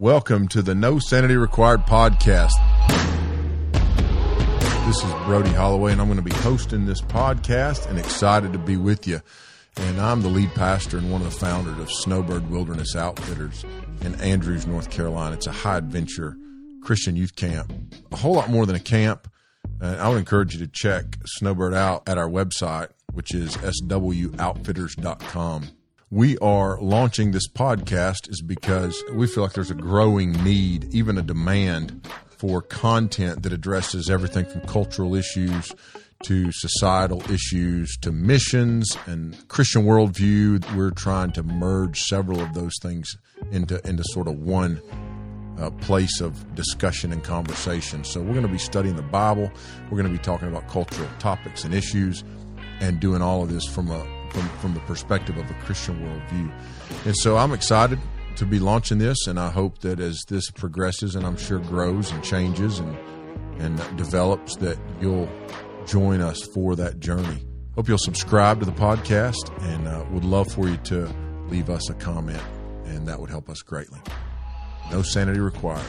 Welcome to the No Sanity Required podcast. This is Brody Holloway, and I'm going to be hosting this podcast and excited to be with you. And I'm the lead pastor and one of the founders of Snowbird Wilderness Outfitters in Andrews, North Carolina. It's a high adventure Christian youth camp, a whole lot more than a camp. Uh, I would encourage you to check Snowbird out at our website, which is swoutfitters.com. We are launching this podcast is because we feel like there's a growing need, even a demand for content that addresses everything from cultural issues to societal issues to missions and Christian worldview. We're trying to merge several of those things into into sort of one uh, place of discussion and conversation. So we're going to be studying the Bible. We're going to be talking about cultural topics and issues, and doing all of this from a from from the perspective of a Christian worldview. And so I'm excited to be launching this, and I hope that as this progresses, and I'm sure grows and changes and and develops, that you'll join us for that journey. Hope you'll subscribe to the podcast, and uh, would love for you to leave us a comment, and that would help us greatly. No sanity required.